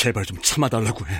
제발 좀 참아달라고 해.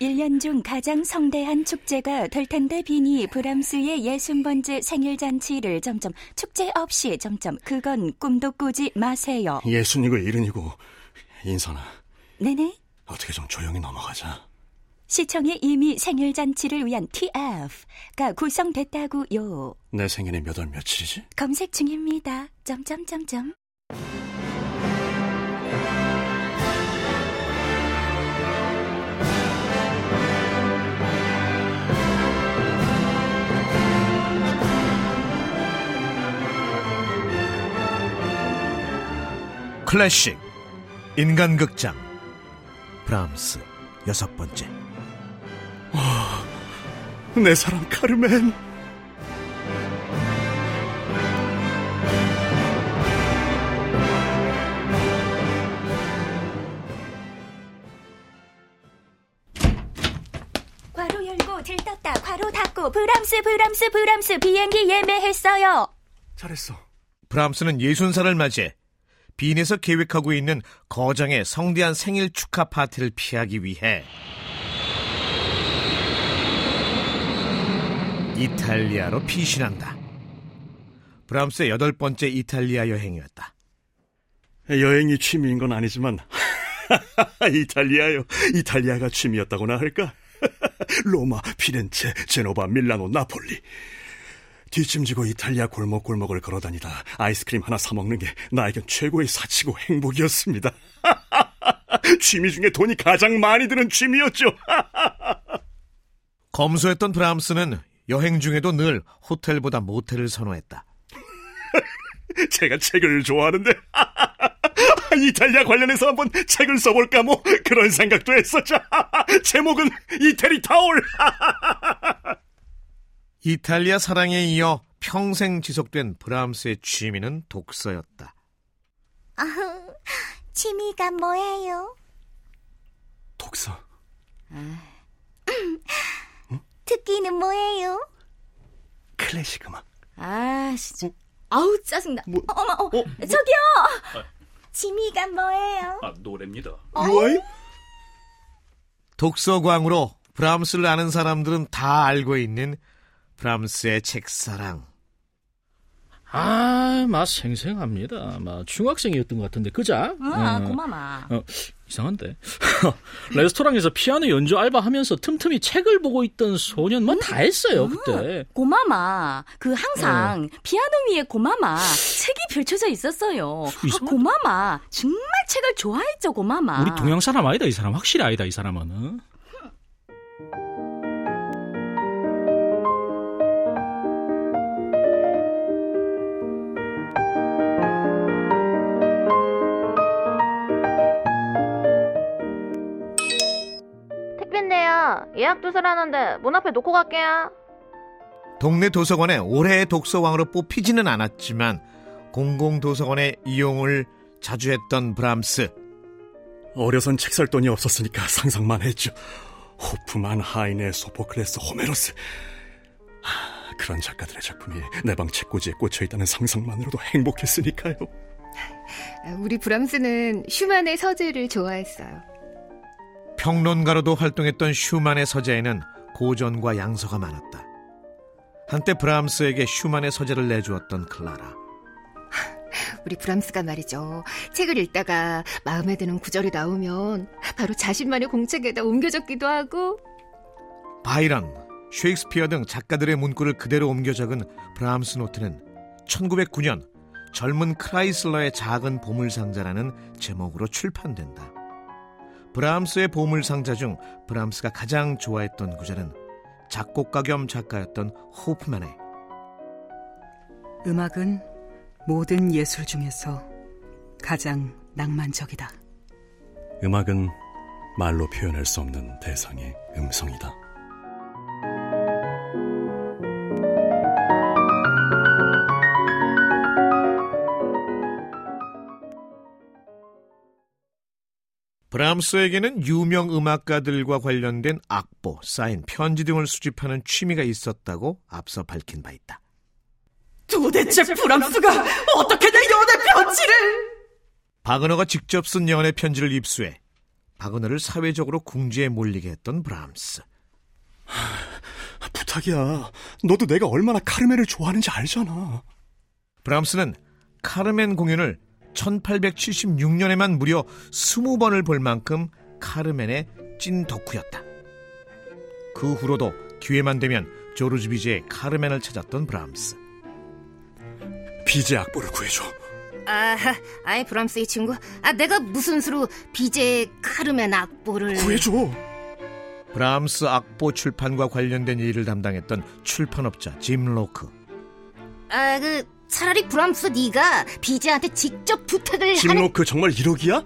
1년 중 가장 성대한 축제가 될 텐데 비니 브람스의 예순 번째 생일 잔치를 점점 축제 없이 점점 그건 꿈도 꾸지 마세요. 예순이고 일흔이고 인선아. 네네. 어떻게 좀 조용히 넘어가자. 시청에 이미 생일 잔치를 위한 TF가 구성됐다고요. 내 생일이 몇 월 며칠이지? 검색 중입니다. 점점점점. 클래식 인간극장 브람스 여섯 번째 내 사랑 카르멘. 괄호 열고 들떴다. 괄호 닫고 브람스 브람스 브람스 비행기 예매했어요. 잘했어. 브람스는 예순살을 맞이해 빈에서 계획하고 있는 거장의 성대한 생일 축하 파티를 피하기 위해 이탈리아로 피신한다. 브람스의 여덟 번째 이탈리아 여행이었다. 여행이 취미인 건 아니지만 이탈리아요. 이탈리아가 취미였다고나 할까? 로마, 피렌체, 제노바, 밀라노, 나폴리. 뒷짐지고 이탈리아 골목골목을 걸어다니다 아이스크림 하나 사 먹는 게 나에겐 최고의 사치고 행복이었습니다. 취미 중에 돈이 가장 많이 드는 취미였죠. 검소했던 브람스는 여행 중에도 늘 호텔보다 모텔을 선호했다. 제가 책을 좋아하는데 이탈리아 관련해서 한번 책을 써볼까 뭐 그런 생각도 했었죠. 제목은 이태리 타올. 이탈리아 사랑에 이어 평생 지속된 브람스의 취미는 독서였다. 취미가 뭐예요? 독서. 특기는 뭐예요? 클래식 음악. 아, 진짜. 아우, 짜증나. 뭐, 어머, 어, 어? 저기요. 취미가 뭐예요? 아, 노래입니다. 유아이? 독서광으로 브람스를 아는 사람들은 다 알고 있는 브람스의 책사랑. 아, 막 생생합니다. 막 중학생이었던 것 같은데, 그자? 아, 어, 고마마. 어, 이상한데. 레스토랑에서 피아노 연주 알바하면서 틈틈이 책을 보고 있던 소년 뭐 다 했어요, 그때. 고마마. 그 항상 피아노 위에 고마마 책이 펼쳐져 있었어요. 아. 고마마. 정말 책을 좋아했죠, 고마마. 우리 동양 사람 아니다, 이 사람. 확실히 아니다, 이 사람은. 예약 주소라는데 문 앞에 놓고 갈게요. 동네 도서관에 올해의 독서왕으로 뽑히지는 않았지만 공공도서관의 이용을 자주 했던 브람스. 어려선 책 살 돈이 없었으니까 상상만 했죠. 호프만, 하이네, 소포클레스, 호메로스. 하, 그런 작가들의 작품이 내 방 책꽂이에 꽂혀 있다는 상상만으로도 행복했으니까요. 우리 브람스는 슈만의 서재를 좋아했어요. 평론가로도 활동했던 슈만의 서재에는 고전과 양서가 많았다. 한때 브람스에게 슈만의 서재를 내주었던 클라라. 우리 브람스가 말이죠. 책을 읽다가 마음에 드는 구절이 나오면 바로 자신만의 공책에다 옮겨 적기도 하고 바이런, 셰익스피어 등 작가들의 문구를 그대로 옮겨 적은 브람스 노트는 1909년 젊은 크라이슬러의 작은 보물상자라는 제목으로 출판된다. 브람스의 보물상자 중 브람스가 가장 좋아했던 구절은 작곡가 겸 작가였던 호프만의 음악은 모든 예술 중에서 가장 낭만적이다. 음악은 말로 표현할 수 없는 대상의 음성이다. 람스에게는 유명 음악가들과 관련된 악보, 사인, 편지 등을 수집하는 취미가 있었다고 앞서 밝힌 바 있다. 도대체 브람스가 어떻게 내 연애 편지를? 바그너가 직접 쓴 연애 편지를 입수해 바그너를 사회적으로 궁지에 몰리게 했던 브람스. 부탁이야. 너도 내가 얼마나 카르멘을 좋아하는지 알잖아. 브람스는 카르멘 공연을 1876년에만 무려 20번을 볼 만큼 카르멘의 찐 덕후였다. 그 후로도 기회만 되면 조르주 비제의 카르멘을 찾았던 브람스. 비제 악보를 구해줘. 아, 아이 브람스 이 친구. 아, 내가 무슨 수로 비제 카르멘 악보를 구해줘. 브람스 악보 출판과 관련된 일을 담당했던 출판업자 짐로크. 아, 그 차라리 브람스 네가 비제한테 직접 부탁을 하는 짐로크 정말 1억이야?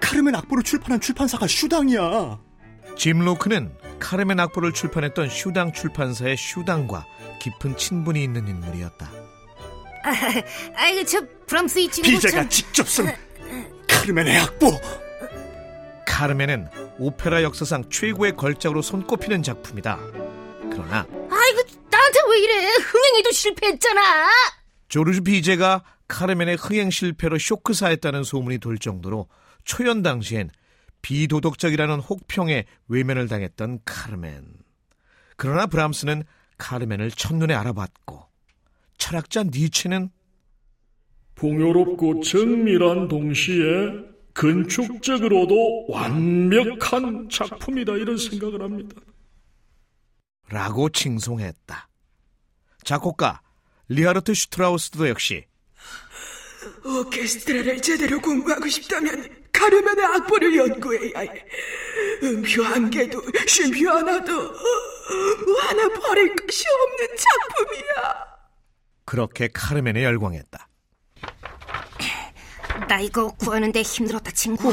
카르멘 악보를 출판한 출판사가 슈당이야. 짐 로크는 카르멘 악보를 출판했던 슈당 출판사의 슈당과 깊은 친분이 있는 인물이었다. 아, 아이 저 브람스 이 친구 비제가 참 직접 쓴 카르멘의 악보. 카르멘은 오페라 역사상 최고의 걸작으로 손꼽히는 작품이다. 그러나 아이고 나한테 왜 이래? 흥행에도 실패했잖아. 조르주 비제가 카르멘의 흥행 실패로 쇼크사했다는 소문이 돌 정도로 초연 당시엔 비도덕적이라는 혹평에 외면을 당했던 카르멘. 그러나 브람스는 카르멘을 첫눈에 알아봤고 철학자 니체는 풍요롭고 정밀한 동시에 건축적으로도 완벽한 작품이다 이런 생각을 합니다. 라고 칭송했다. 작곡가 리하르트 슈트라우스도 역시 오케스트라를 제대로 공부하고 싶다면 카르멘의 악보를 연구해야 해. 음표 한 개도 쉼표 하나도 하나 버릴 것이 없는 작품이야. 그렇게 카르멘에 열광했다. 나 이거 구하는데 힘들었다 친구.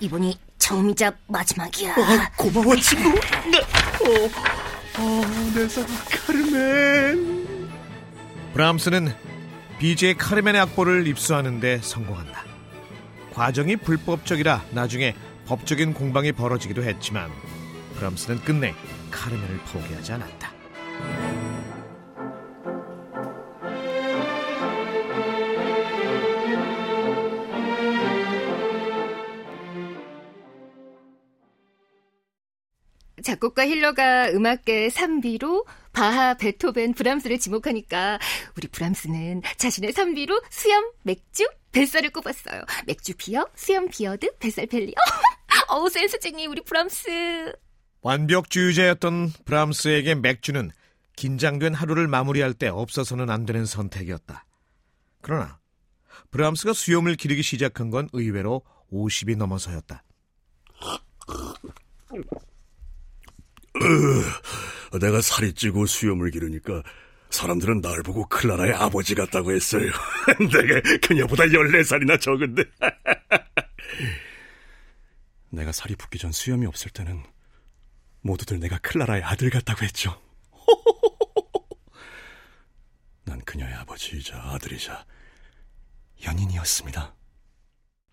이번이 처음이자 마지막이야. 고마워 친구. 어, 어, 내 사랑 카르멘. 브람스는 비제의 카르멘의 악보를 입수하는데 성공한다. 과정이 불법적이라 나중에 법적인 공방이 벌어지기도 했지만 브람스는 끝내 카르멘을 포기하지 않았다. 작곡가 힐러가 음악계 3B로 바하, 베토벤, 브람스를 지목하니까 우리 브람스는 자신의 3B로 수염, 맥주, 뱃살을 꼽았어요. 맥주 beer, 수염 beard, 뱃살 belly. 어우 센스쟁이 우리 브람스. 완벽주의자였던 브람스에게 맥주는 긴장된 하루를 마무리할 때 없어서는 안 되는 선택이었다. 그러나 브람스가 수염을 기르기 시작한 건 의외로 50이 넘어서였다. 내가 살이 찌고 수염을 기르니까 사람들은 날 보고 클라라의 아버지 같다고 했어요. 내가 그녀보다 14살이나 적은데. 내가 살이 붙기 전 수염이 없을 때는 모두들 내가 클라라의 아들 같다고 했죠. 난 그녀의 아버지이자 아들이자 연인이었습니다.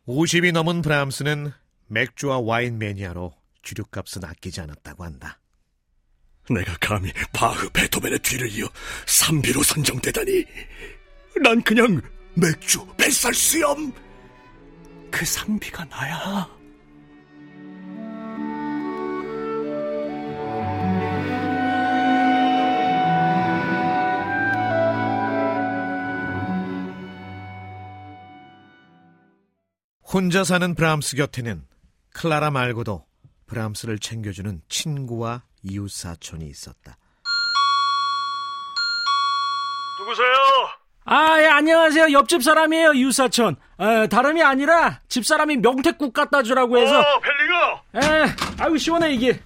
50이 넘은 브람스는 맥주와 와인 매니아로 주류값은 아끼지 않았다고 한다. 내가 감히 바흐, 베토벤의 뒤를 이어 삼비로 선정되다니. 난 그냥 맥주, 뱃살 수염. 그 상비가 나야. 혼자 사는 브람스 곁에는 클라라 말고도 브람스를 챙겨주는 친구와 이웃 사촌이 있었다. 누구세요? 아, 예, 안녕하세요. 옆집 사람이에요, 유사촌. 에, 다름이 아니라 집 사람이 명태국 갖다 주라고 해서. 펠리가. 에, 아유, 시원해, 이게.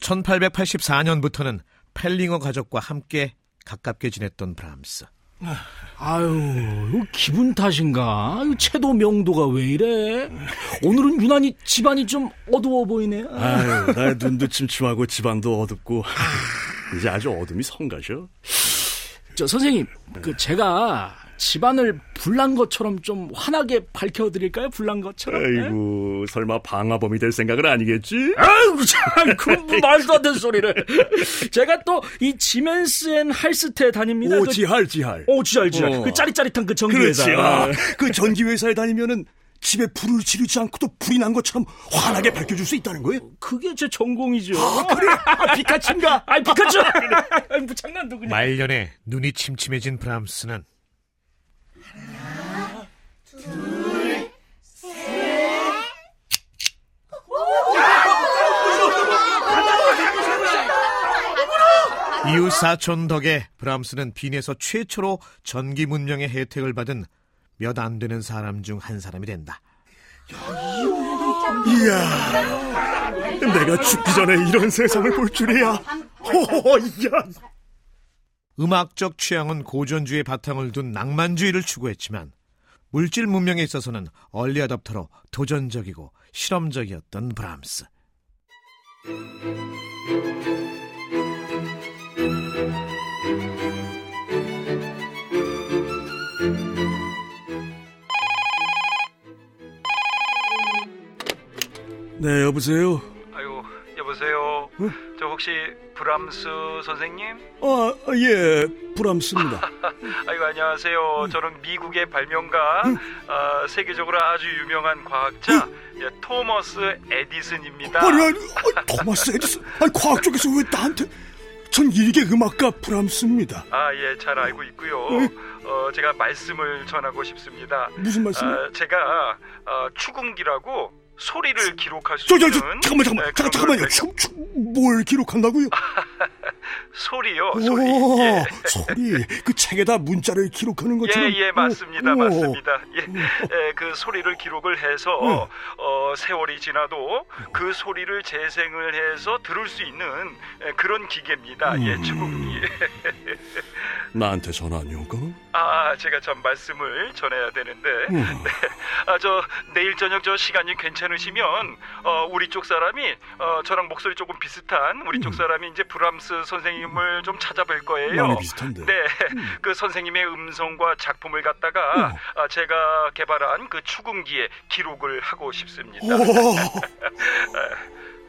1884년부터는 펠링어 가족과 함께 가깝게 지냈던 브람스. 아유, 이거 기분 탓인가? 채도 명도가 왜 이래? 오늘은 유난히 집안이 좀 어두워 보이네. 아유, 나의 눈도 침침하고 집안도 어둡고 이제 아주 어둠이 성가셔. 저 선생님, 그 제가 집안을 불난 것처럼 좀 환하게 밝혀드릴까요? 불난 것처럼. 예? 아이고, 설마 방화범이 될 생각은 아니겠지? 아이고 참, 그건 뭐 말도 안 되는 소리를. 제가 또 이 지멘스 앤 할스케 다닙니다. 오, 지할, 지할. 오, 지알, 지알. 어. 그 짜릿짜릿한 그 전기회사. 그렇지. 아, 그 전기회사에 다니면은 집에 불을 지르지 않고도 불이 난 것처럼 환하게 밝혀줄 수 있다는 거예요? 그게 제 전공이죠. 그래, 아, 피카츄인가? 아이 피카츄. 아이, 뭐 장난도 그냥. 말년에 눈이 침침해진 브람스는 이웃 사촌 덕에 브람스는 빈에서 최초로 전기 문명의 혜택을 받은 몇 안 되는 사람 중 한 사람이 된다. 이야, 내가 죽기 전에 이런 세상을 볼 줄이야. 호호, 이야. 음악적 취향은 고전주의 바탕을 둔 낭만주의를 추구했지만 물질 문명에 있어서는 얼리 어답터로 도전적이고 실험적이었던 브람스. 네, 여보세요? 아유, 여보세요. 저 혹시 브람스 선생님? 아, 예, 브람스입니다. 아유, 안녕하세요. 저는 미국의 발명가, 아, 세계적으로 아주 유명한 과학자, 예, 토머스 에디슨입니다. 아니, 아니, 아, 토마스 에디슨. 아니, 과학 쪽에서 왜 나한테? 전 일개 음악가 브람스입니다. 아, 예, 잘 알고 있고요. 어, 제가 말씀을 전하고 싶습니다. 무슨 말씀이요? 아, 제가 어, 추궁기라고 소리를 기록할 수 저, 저, 있는 저, 잠깐만, 잠깐만, 네, 잠깐, 잠깐만요. 걸- 춤, 춤, 뭘 기록한다고요? 소리요, 소리. 오, 예. 소리. 그 책에다 문자를 기록하는 것처럼. 예, 예, 맞습니다. 오, 오. 맞습니다. 예, 예, 그 소리를 기록을 해서, 어, 세월이 지나도 그 소리를 재생을 해서 들을 수 있는 예, 그런 기계입니다. 음. 예, 추궁기. 나한테 전화 안 올까? 아, 제가 전 말씀을 전해야 되는데, 음. 네. 아, 저, 내일 저녁 저 시간이 괜찮으시면, 어, 우리 쪽 사람이, 어, 저랑 목소리 조금 비슷한 우리 쪽 사람이 이제 브람스 선생님을 좀 찾아뵐 거예요. 음. 많이 비슷한데. 음. 네. 그 선생님의 음성과 작품을 갖다가 아, 제가 개발한 그 추궁기에 기록을 하고 싶습니다. 오,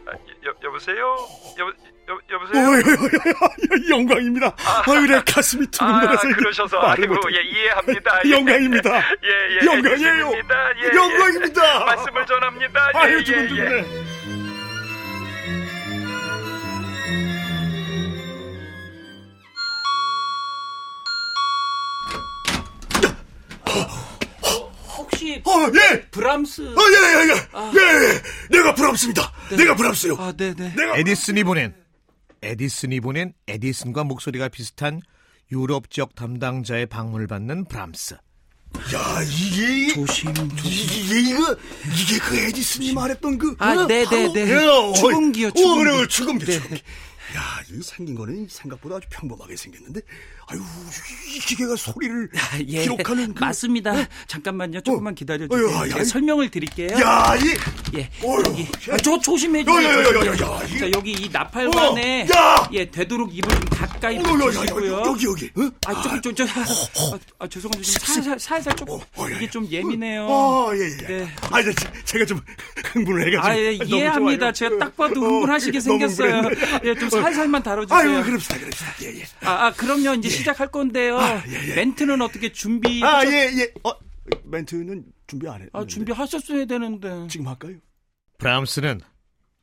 아, 여, 여보세요? 여, 여, 오, 여보세요? 어, 영광입니다. 아유, 내 가슴이 아, 두근거려서. 그러셔서 말을 아이고. 예, 이해합니다. 예. 영광입니다. 예, 예. 영광이에요. 예, 예. 영광입니다. 말씀을 전합니다. 예, 아유, 예, 두근두근해. 예. 혹시 어, 예! 브람스? 어, 예, 예, 예. 예, 예. 내가 브람스입니다. 내가 브람스요. 아, 네, 네. 내가. 에디슨이 보낸 에디슨이 보낸 에디슨과 목소리가 비슷한 유럽 지역 담당자의 방문을 받는 브람스. 야, 이게. 조심, 이게, 이거, 이게 그 에디슨이 말했던 그. 아, 어? 네, 네, 네. 예, 어, 추궁기. 그래, 추궁기, 네. 야, 이 생긴 거는 생각보다 아주 평범하게 생겼는데, 아유, 이 기계가 소리를 아, 예, 기록하는 그. 맞습니다. 잠깐만요. 조금만 기다려 어휴, 주세요. 야, 이- 설명을 드릴게요. 야, 이. 예, 어휴, 여기. 야. 아, 저 조심해 야, 야, 야, 야, 주세요. 야, 야, 이- 자, 여기 이 나팔관에 어, 야. 예, 되도록 입을 좀 가까이 어, 야, 야, 야, 붙이시고요. 여기, 여기. 어? 아, 조금 좀, 저, 아, 아, 죄송합니다. 좀 살살, 살살 조금. 어, 야, 이게 야. 좀 예민해요. 어, 예, 예. 네. 아, 저, 제가 좀 흥분을 해가지고. 아, 예, 이해합니다. 제가 딱 봐도 어, 흥분하시게 생겼어요. 예, 좀 살살만 다뤄주세요. 아유, 그럽시다, 그럽시다. 예, 예. 아, 아, 그럼요. 이제 시작할 건데요. 아, 예, 예. 멘트는 어떻게 준비? 아, 예, 예. 어, 멘트는 준비 안 해. 아, 준비하셨어야 되는데. 지금 할까요? 브람스는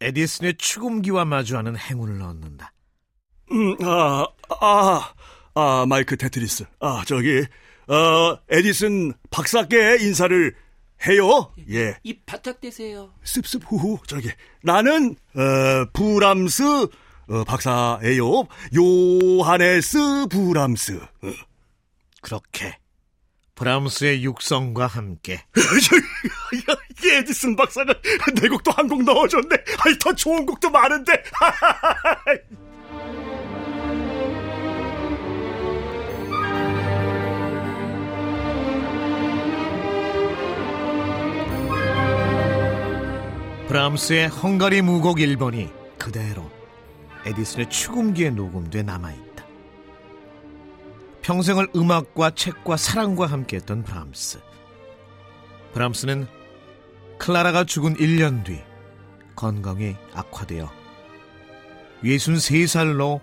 에디슨의 추금기와 마주하는 행운을 얻는다. 음, 아, 아, 아, 마이크 테트리스. 아, 저기, 어, 에디슨 박사께 인사를 해요. 예. 입 바짝 대세요. 습습 후후. 저기, 나는, 어, 부람스, 어, 박사예요. 요하네스 부람스. 어. 그렇게 브람스의 육성과 함께 이 에디슨 박사가 내 곡도 한 곡 넣어줬네. 아이, 더 좋은 곡도 많은데. 브람스의 헝가리 무곡 1번이 그대로 에디슨의 추금기에 녹음돼 남아있다. 평생을 음악과 책과 사랑과 함께했던 브람스. 브람스는 클라라가 죽은 1년 뒤 건강이 악화되어 63살로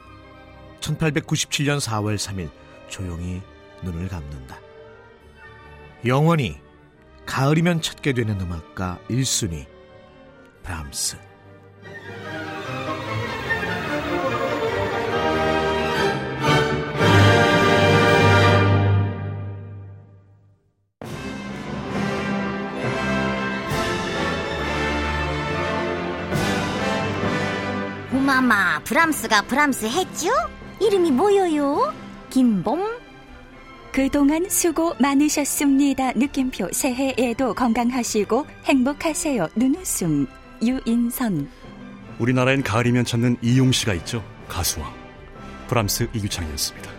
1897년 4월 3일 조용히 눈을 감는다. 영원히 가을이면 찾게 되는 음악가 1순위 브람스 브람스가 브람스 했죠? 이름이 뭐요요? 김봄? 그동안 수고 많으셨습니다. 느낌표 새해에도 건강하시고 행복하세요. 눈웃음 유인선 우리나라엔 가을이면 찾는 이용 씨가 있죠. 가수왕. 브람스 이규창이었습니다.